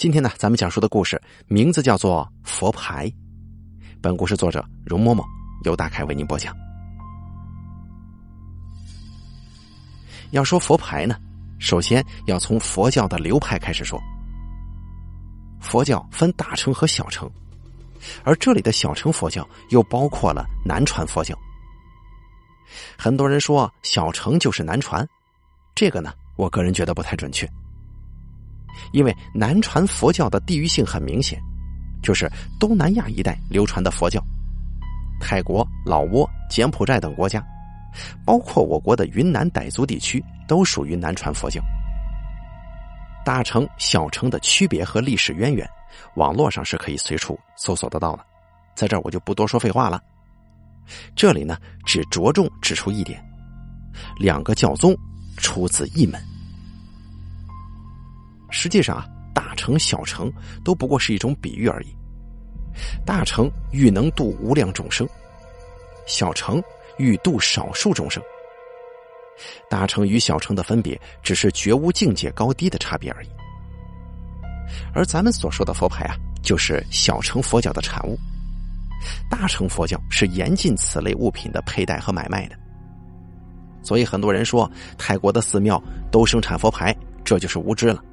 今天呢，咱们讲述的故事名字叫做《佛牌》。本故事作者容嬷嬷由大凯为您播讲。要说佛牌呢，首先要从佛教的流派开始说。佛教分大乘和小乘，而这里的小乘佛教又包括了南传佛教。很多人说小乘就是南传，这个呢，我个人觉得不太准确。因为南传佛教的地域性很明显，就是东南亚一带流传的佛教，泰国、老挝、柬埔寨等国家，包括我国的云南傣族地区，都属于南传佛教。大乘、小乘的区别和历史渊源，网络上是可以随处搜索得到的，在这儿我就不多说废话了。这里呢，只着重指出一点：两个教宗出自一门。实际上啊，大乘小乘都不过是一种比喻而已。大乘欲能度无量众生，小乘欲度少数众生。大成与小乘的分别，只是觉悟境界高低的差别而已。而咱们所说的佛牌啊，就是小乘佛教的产物。大乘佛教是严禁此类物品的佩戴和买卖的。所以很多人说泰国的寺庙都生产佛牌，这就是无知了。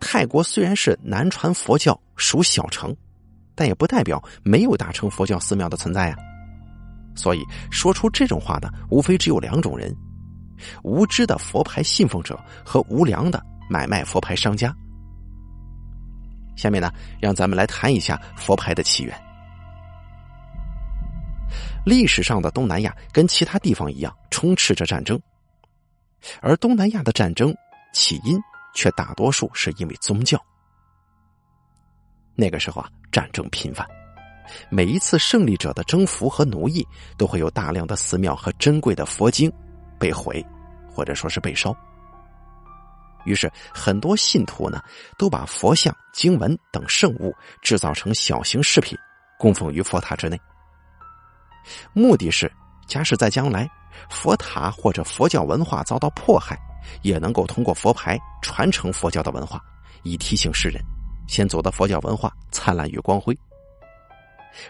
泰国虽然是南传佛教属小城，但也不代表没有大乘佛教寺庙的存在呀。所以说出这种话的，无非只有两种人：无知的佛牌信奉者和无良的买卖佛牌商家。下面呢，让咱们来谈一下佛牌的起源。历史上的东南亚跟其他地方一样，充斥着战争，而东南亚的战争起因。却大多数是因为宗教。那个时候啊，战争频繁，每一次胜利者的征服和奴役，都会有大量的寺庙和珍贵的佛经被毁，或者说是被烧。于是，很多信徒呢，都把佛像、经文等圣物制造成小型饰品，供奉于佛塔之内。目的是，假使在将来佛塔或者佛教文化遭到迫害。也能够通过佛牌传承佛教的文化，以提醒世人，先祖的佛教文化灿烂与光辉，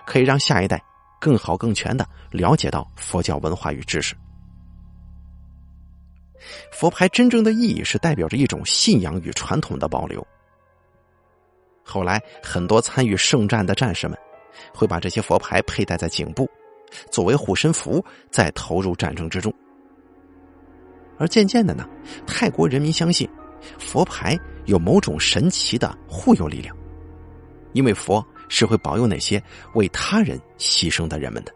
可以让下一代更好更全的了解到佛教文化与知识。佛牌真正的意义是代表着一种信仰与传统的保留。后来，很多参与圣战的战士们会把这些佛牌佩戴在颈部，作为护身符，再投入战争之中。而渐渐的呢，泰国人民相信佛牌有某种神奇的护佑力量，因为佛是会保佑那些为他人牺牲的人们的。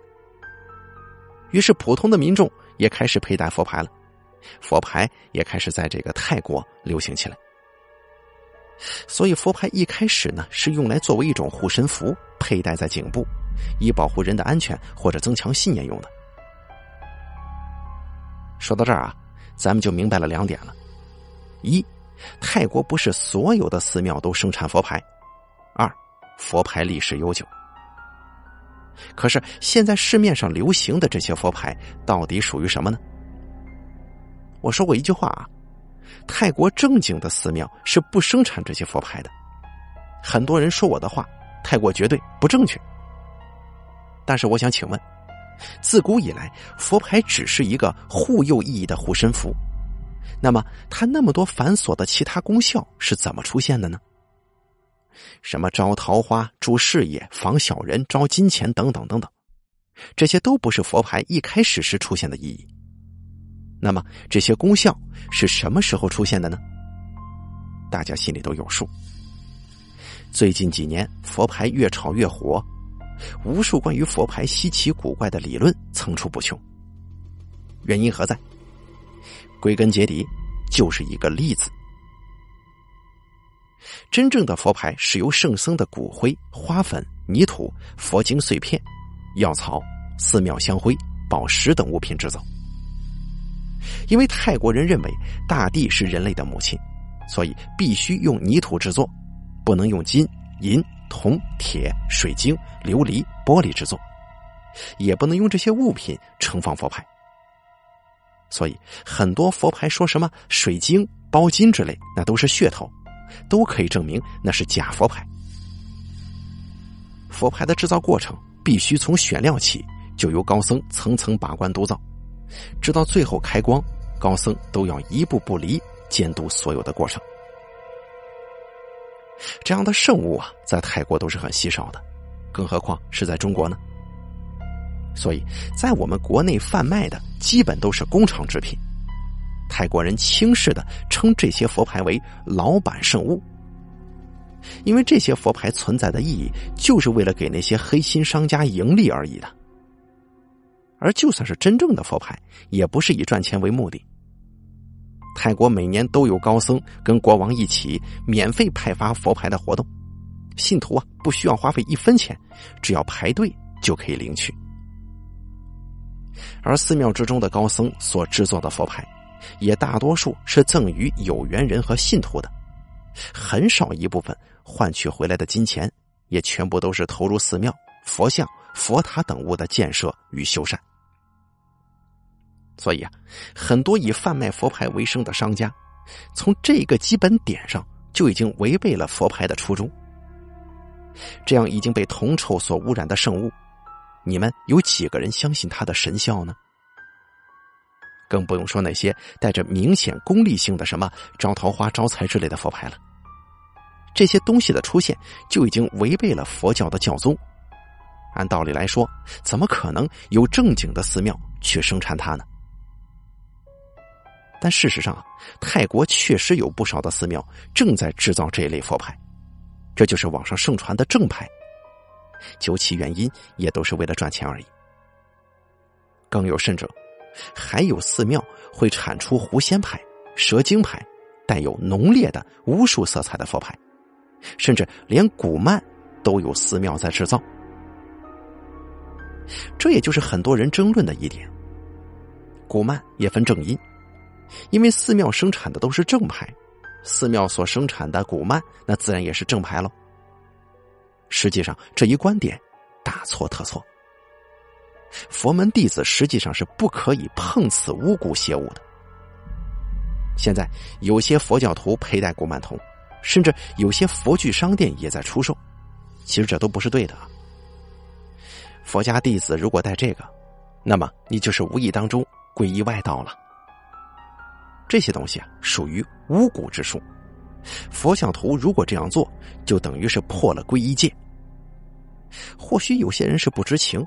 于是，普通的民众也开始佩戴佛牌了，佛牌也开始在这个泰国流行起来。所以，佛牌一开始呢是用来作为一种护身符，佩戴在颈部，以保护人的安全或者增强信念用的。说到这儿啊。咱们就明白了两点了：一，泰国不是所有的寺庙都生产佛牌；二，佛牌历史悠久。可是现在市面上流行的这些佛牌到底属于什么呢？我说过一句话啊，泰国正经的寺庙是不生产这些佛牌的。很多人说我的话，泰国绝对不正确。但是我想请问。自古以来，佛牌只是一个护佑意义的护身符。那么，它那么多繁琐的其他功效是怎么出现的呢？什么招桃花、助事业、防小人、招金钱等等等等，这些都不是佛牌一开始时出现的意义。那么，这些功效是什么时候出现的呢？大家心里都有数。最近几年，佛牌越炒越火。无数关于佛牌稀奇古怪的理论层出不穷，原因何在？归根结底，就是一个“例子。真正的佛牌是由圣僧的骨灰、花粉、泥土、佛经碎片、药草、寺庙香灰、宝石等物品制造。因为泰国人认为大地是人类的母亲，所以必须用泥土制作，不能用金银。铜、铁、水晶、琉璃、玻璃制作，也不能用这些物品盛放佛牌。所以很多佛牌说什么水晶、包金之类，那都是噱头，都可以证明那是假佛牌。佛牌的制造过程必须从选料起，就由高僧层层把关督造，直到最后开光，高僧都要一步不离监督所有的过程。这样的圣物啊，在泰国都是很稀少的，更何况是在中国呢？所以在我们国内贩卖的基本都是工厂制品。泰国人轻视的称这些佛牌为“老板圣物”，因为这些佛牌存在的意义就是为了给那些黑心商家盈利而已的。而就算是真正的佛牌，也不是以赚钱为目的。泰国每年都有高僧跟国王一起免费派发佛牌的活动，信徒啊不需要花费一分钱，只要排队就可以领取。而寺庙之中的高僧所制作的佛牌。也大多数是赠予有缘人和信徒的，很少一部分换取回来的金钱，也全部都是投入寺庙、佛像、佛塔等物的建设与修缮。所以啊，很多以贩卖佛牌为生的商家，从这个基本点上就已经违背了佛牌的初衷。这样已经被铜臭所污染的圣物，你们有几个人相信它的神效呢？更不用说那些带着明显功利性的什么招桃花、招财之类的佛牌了。这些东西的出现就已经违背了佛教的教宗。按道理来说，怎么可能有正经的寺庙去生产它呢？但事实上，泰国确实有不少的寺庙正在制造这一类佛牌，这就是网上盛传的正牌。究其原因，也都是为了赚钱而已。更有甚者。还有寺庙会产出狐仙牌、蛇精牌，带有浓烈的巫术色彩的佛牌，甚至连古曼都有寺庙在制造。这也就是很多人争论的一点。古曼也分正阴，因为寺庙生产的都是正牌，寺庙所生产的古曼那自然也是正牌喽。实际上，这一观点大错特错。佛门弟子实际上是不可以碰此巫蛊邪物的。现在有些佛教徒佩戴古曼童，甚至有些佛具商店也在出售，其实这都不是对的。佛家弟子如果戴这个，那么你就是无意当中皈依外道了。这些东西啊，属于巫蛊之术。佛像徒如果这样做，就等于是破了皈依戒。或许有些人是不知情。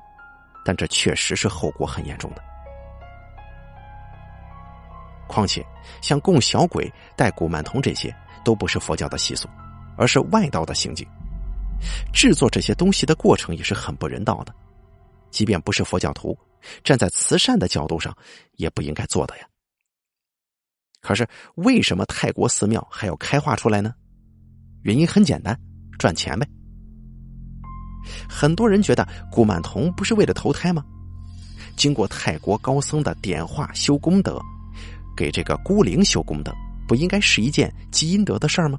但这确实是后果很严重的。况且，像供小鬼、戴古曼童这些，都不是佛教的习俗，而是外道的行径。制作这些东西的过程也是很不人道的，即便不是佛教徒，站在慈善的角度上，也不应该做的呀。可是，为什么泰国寺庙还要开化出来呢？原因很简单，赚钱呗。很多人觉得古曼童不是为了投胎吗？经过泰国高僧的点化修功德，给这个孤灵修功德，不应该是一件积阴德的事儿吗？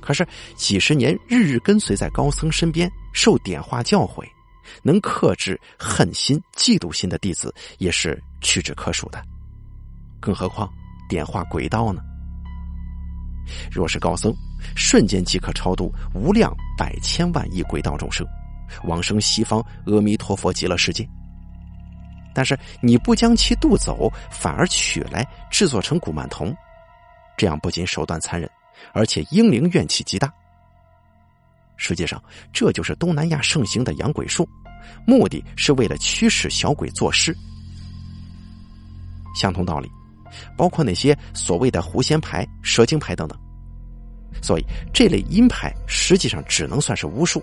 可是几十年日日跟随在高僧身边受点化教诲，能克制恨心、嫉妒心的弟子也是屈指可数的，更何况点化鬼道呢？若是高僧，瞬间即可超度无量百千万亿鬼道众生，往生西方阿弥陀佛极乐世界。但是你不将其渡走，反而取来制作成古曼童，这样不仅手段残忍，而且英灵怨气极大。实际上，这就是东南亚盛行的养鬼术，目的是为了驱使小鬼作尸。相同道理。包括那些所谓的狐仙牌、蛇精牌等等，所以这类阴牌实际上只能算是巫术，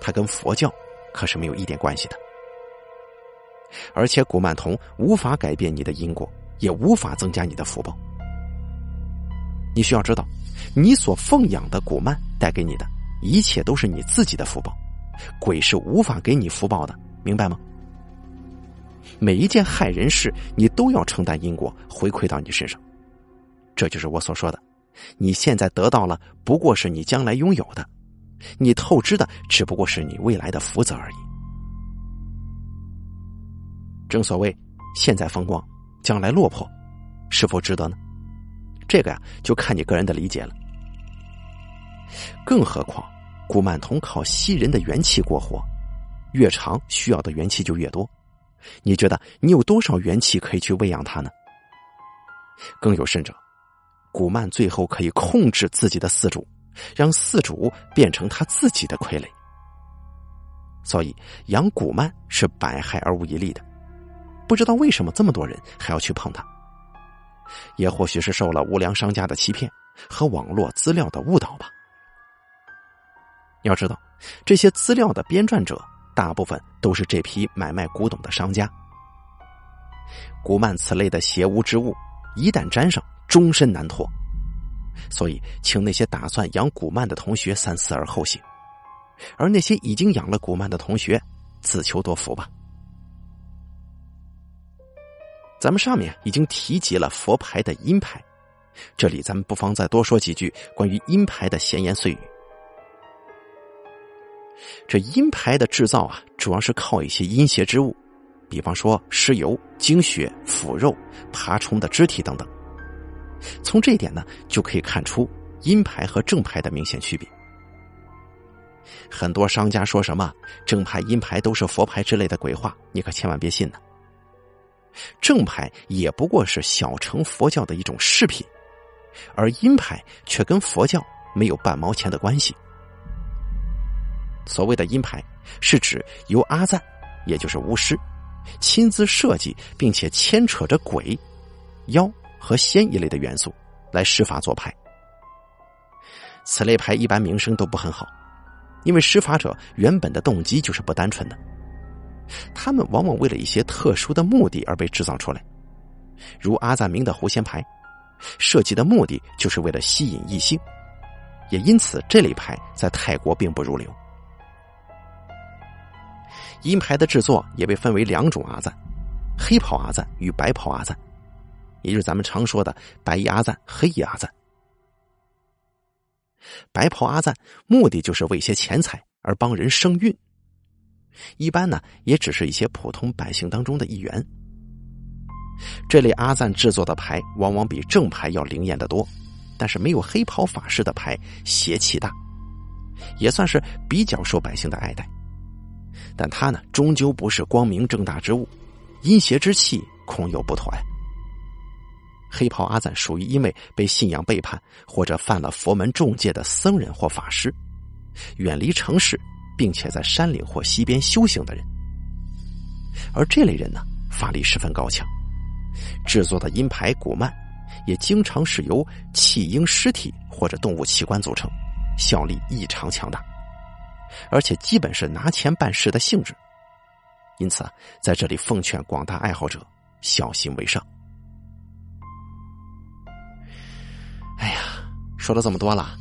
它跟佛教可是没有一点关系的。而且古曼童无法改变你的因果，也无法增加你的福报。你需要知道，你所奉养的古曼带给你的一切都是你自己的福报，鬼是无法给你福报的，明白吗？每一件害人事，你都要承担因果，回馈到你身上。这就是我所说的，你现在得到了，不过是你将来拥有的；你透支的，只不过是你未来的福泽而已。正所谓，现在风光，将来落魄，是否值得呢？这个呀，就看你个人的理解了。更何况，古曼童靠吸人的元气过活，越长需要的元气就越多。你觉得你有多少元气可以去喂养它呢？更有甚者，古曼最后可以控制自己的四主，让四主变成他自己的傀儡。所以养古曼是百害而无一利的。不知道为什么这么多人还要去碰它？也或许是受了无良商家的欺骗和网络资料的误导吧。要知道，这些资料的编撰者大部分都是这批买卖古董的商家。古曼此类的邪物之物，一旦沾上，终身难脱。所以，请那些打算养古曼的同学三思而后行。而那些已经养了古曼的同学，自求多福吧。咱们上面已经提及了佛牌的阴牌，这里咱们不妨再多说几句关于阴牌的闲言碎语。这阴牌的制造啊，主要是靠一些阴邪之物，比方说尸油、精血、腐肉、爬虫的肢体等等。从这一点呢，就可以看出阴牌和正牌的明显区别。很多商家说什么正牌、阴牌都是佛牌之类的鬼话，你可千万别信呢。正牌也不过是小乘佛教的一种饰品，而阴牌却跟佛教没有半毛钱的关系。所谓的阴牌，是指由阿赞，也就是巫师，亲自设计并且牵扯着鬼、妖和仙一类的元素来施法做牌。此类牌一般名声都不很好，因为施法者原本的动机就是不单纯的。他们往往为了一些特殊的目的而被制造出来，如阿赞明的狐仙牌，设计的目的就是为了吸引异性，也因此这类牌在泰国并不入流。银牌的制作也被分为两种阿赞：黑袍阿赞与白袍阿赞，也就是咱们常说的白衣阿赞、黑衣阿赞。白袍阿赞目的就是为些钱财而帮人生运。一般呢，也只是一些普通百姓当中的一员。这类阿赞制作的牌，往往比正牌要灵验的多，但是没有黑袍法师的牌邪气大，也算是比较受百姓的爱戴。但他呢，终究不是光明正大之物，阴邪之气恐有不妥呀。黑袍阿赞属于因为被信仰背叛或者犯了佛门重戒的僧人或法师，远离城市。并且在山岭或溪边修行的人，而这类人呢，法力十分高强，制作的阴牌古曼也经常是由弃婴尸体或者动物器官组成，效力异常强大，而且基本是拿钱办事的性质。因此啊，在这里奉劝广大爱好者小心为上。哎呀，说了这么多了，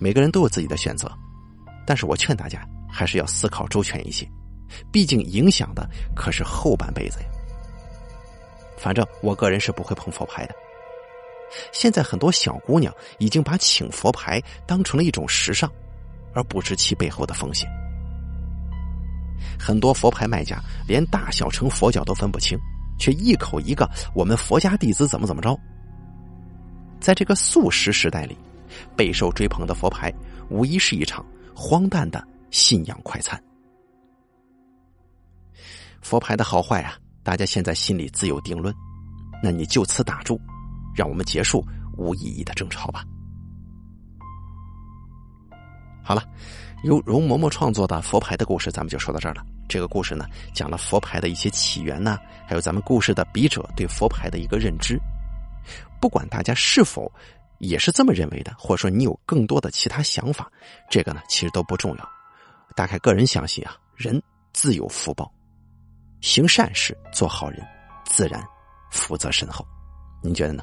每个人都有自己的选择。但是我劝大家还是要思考周全一些，毕竟影响的可是后半辈子呀。反正我个人是不会碰佛牌的。现在很多小姑娘已经把请佛牌当成了一种时尚，而不知其背后的风险。很多佛牌卖家连大小乘佛教都分不清，却一口一个“我们佛家弟子怎么怎么着”。在这个素食时代里，备受追捧的佛牌无疑是一场。荒诞的信仰快餐，佛牌的好坏啊，大家现在心里自有定论。那你就此打住，让我们结束无意义的争吵吧。好了，由容嬷嬷创作的佛牌的故事，咱们就说到这儿了。这个故事呢，讲了佛牌的一些起源呢，还有咱们故事的笔者对佛牌的一个认知。不管大家是否。也是这么认为的，或者说你有更多的其他想法，这个呢其实都不重要。大概个人相信啊，人自有福报，行善事，做好人，自然福泽深厚。您觉得呢？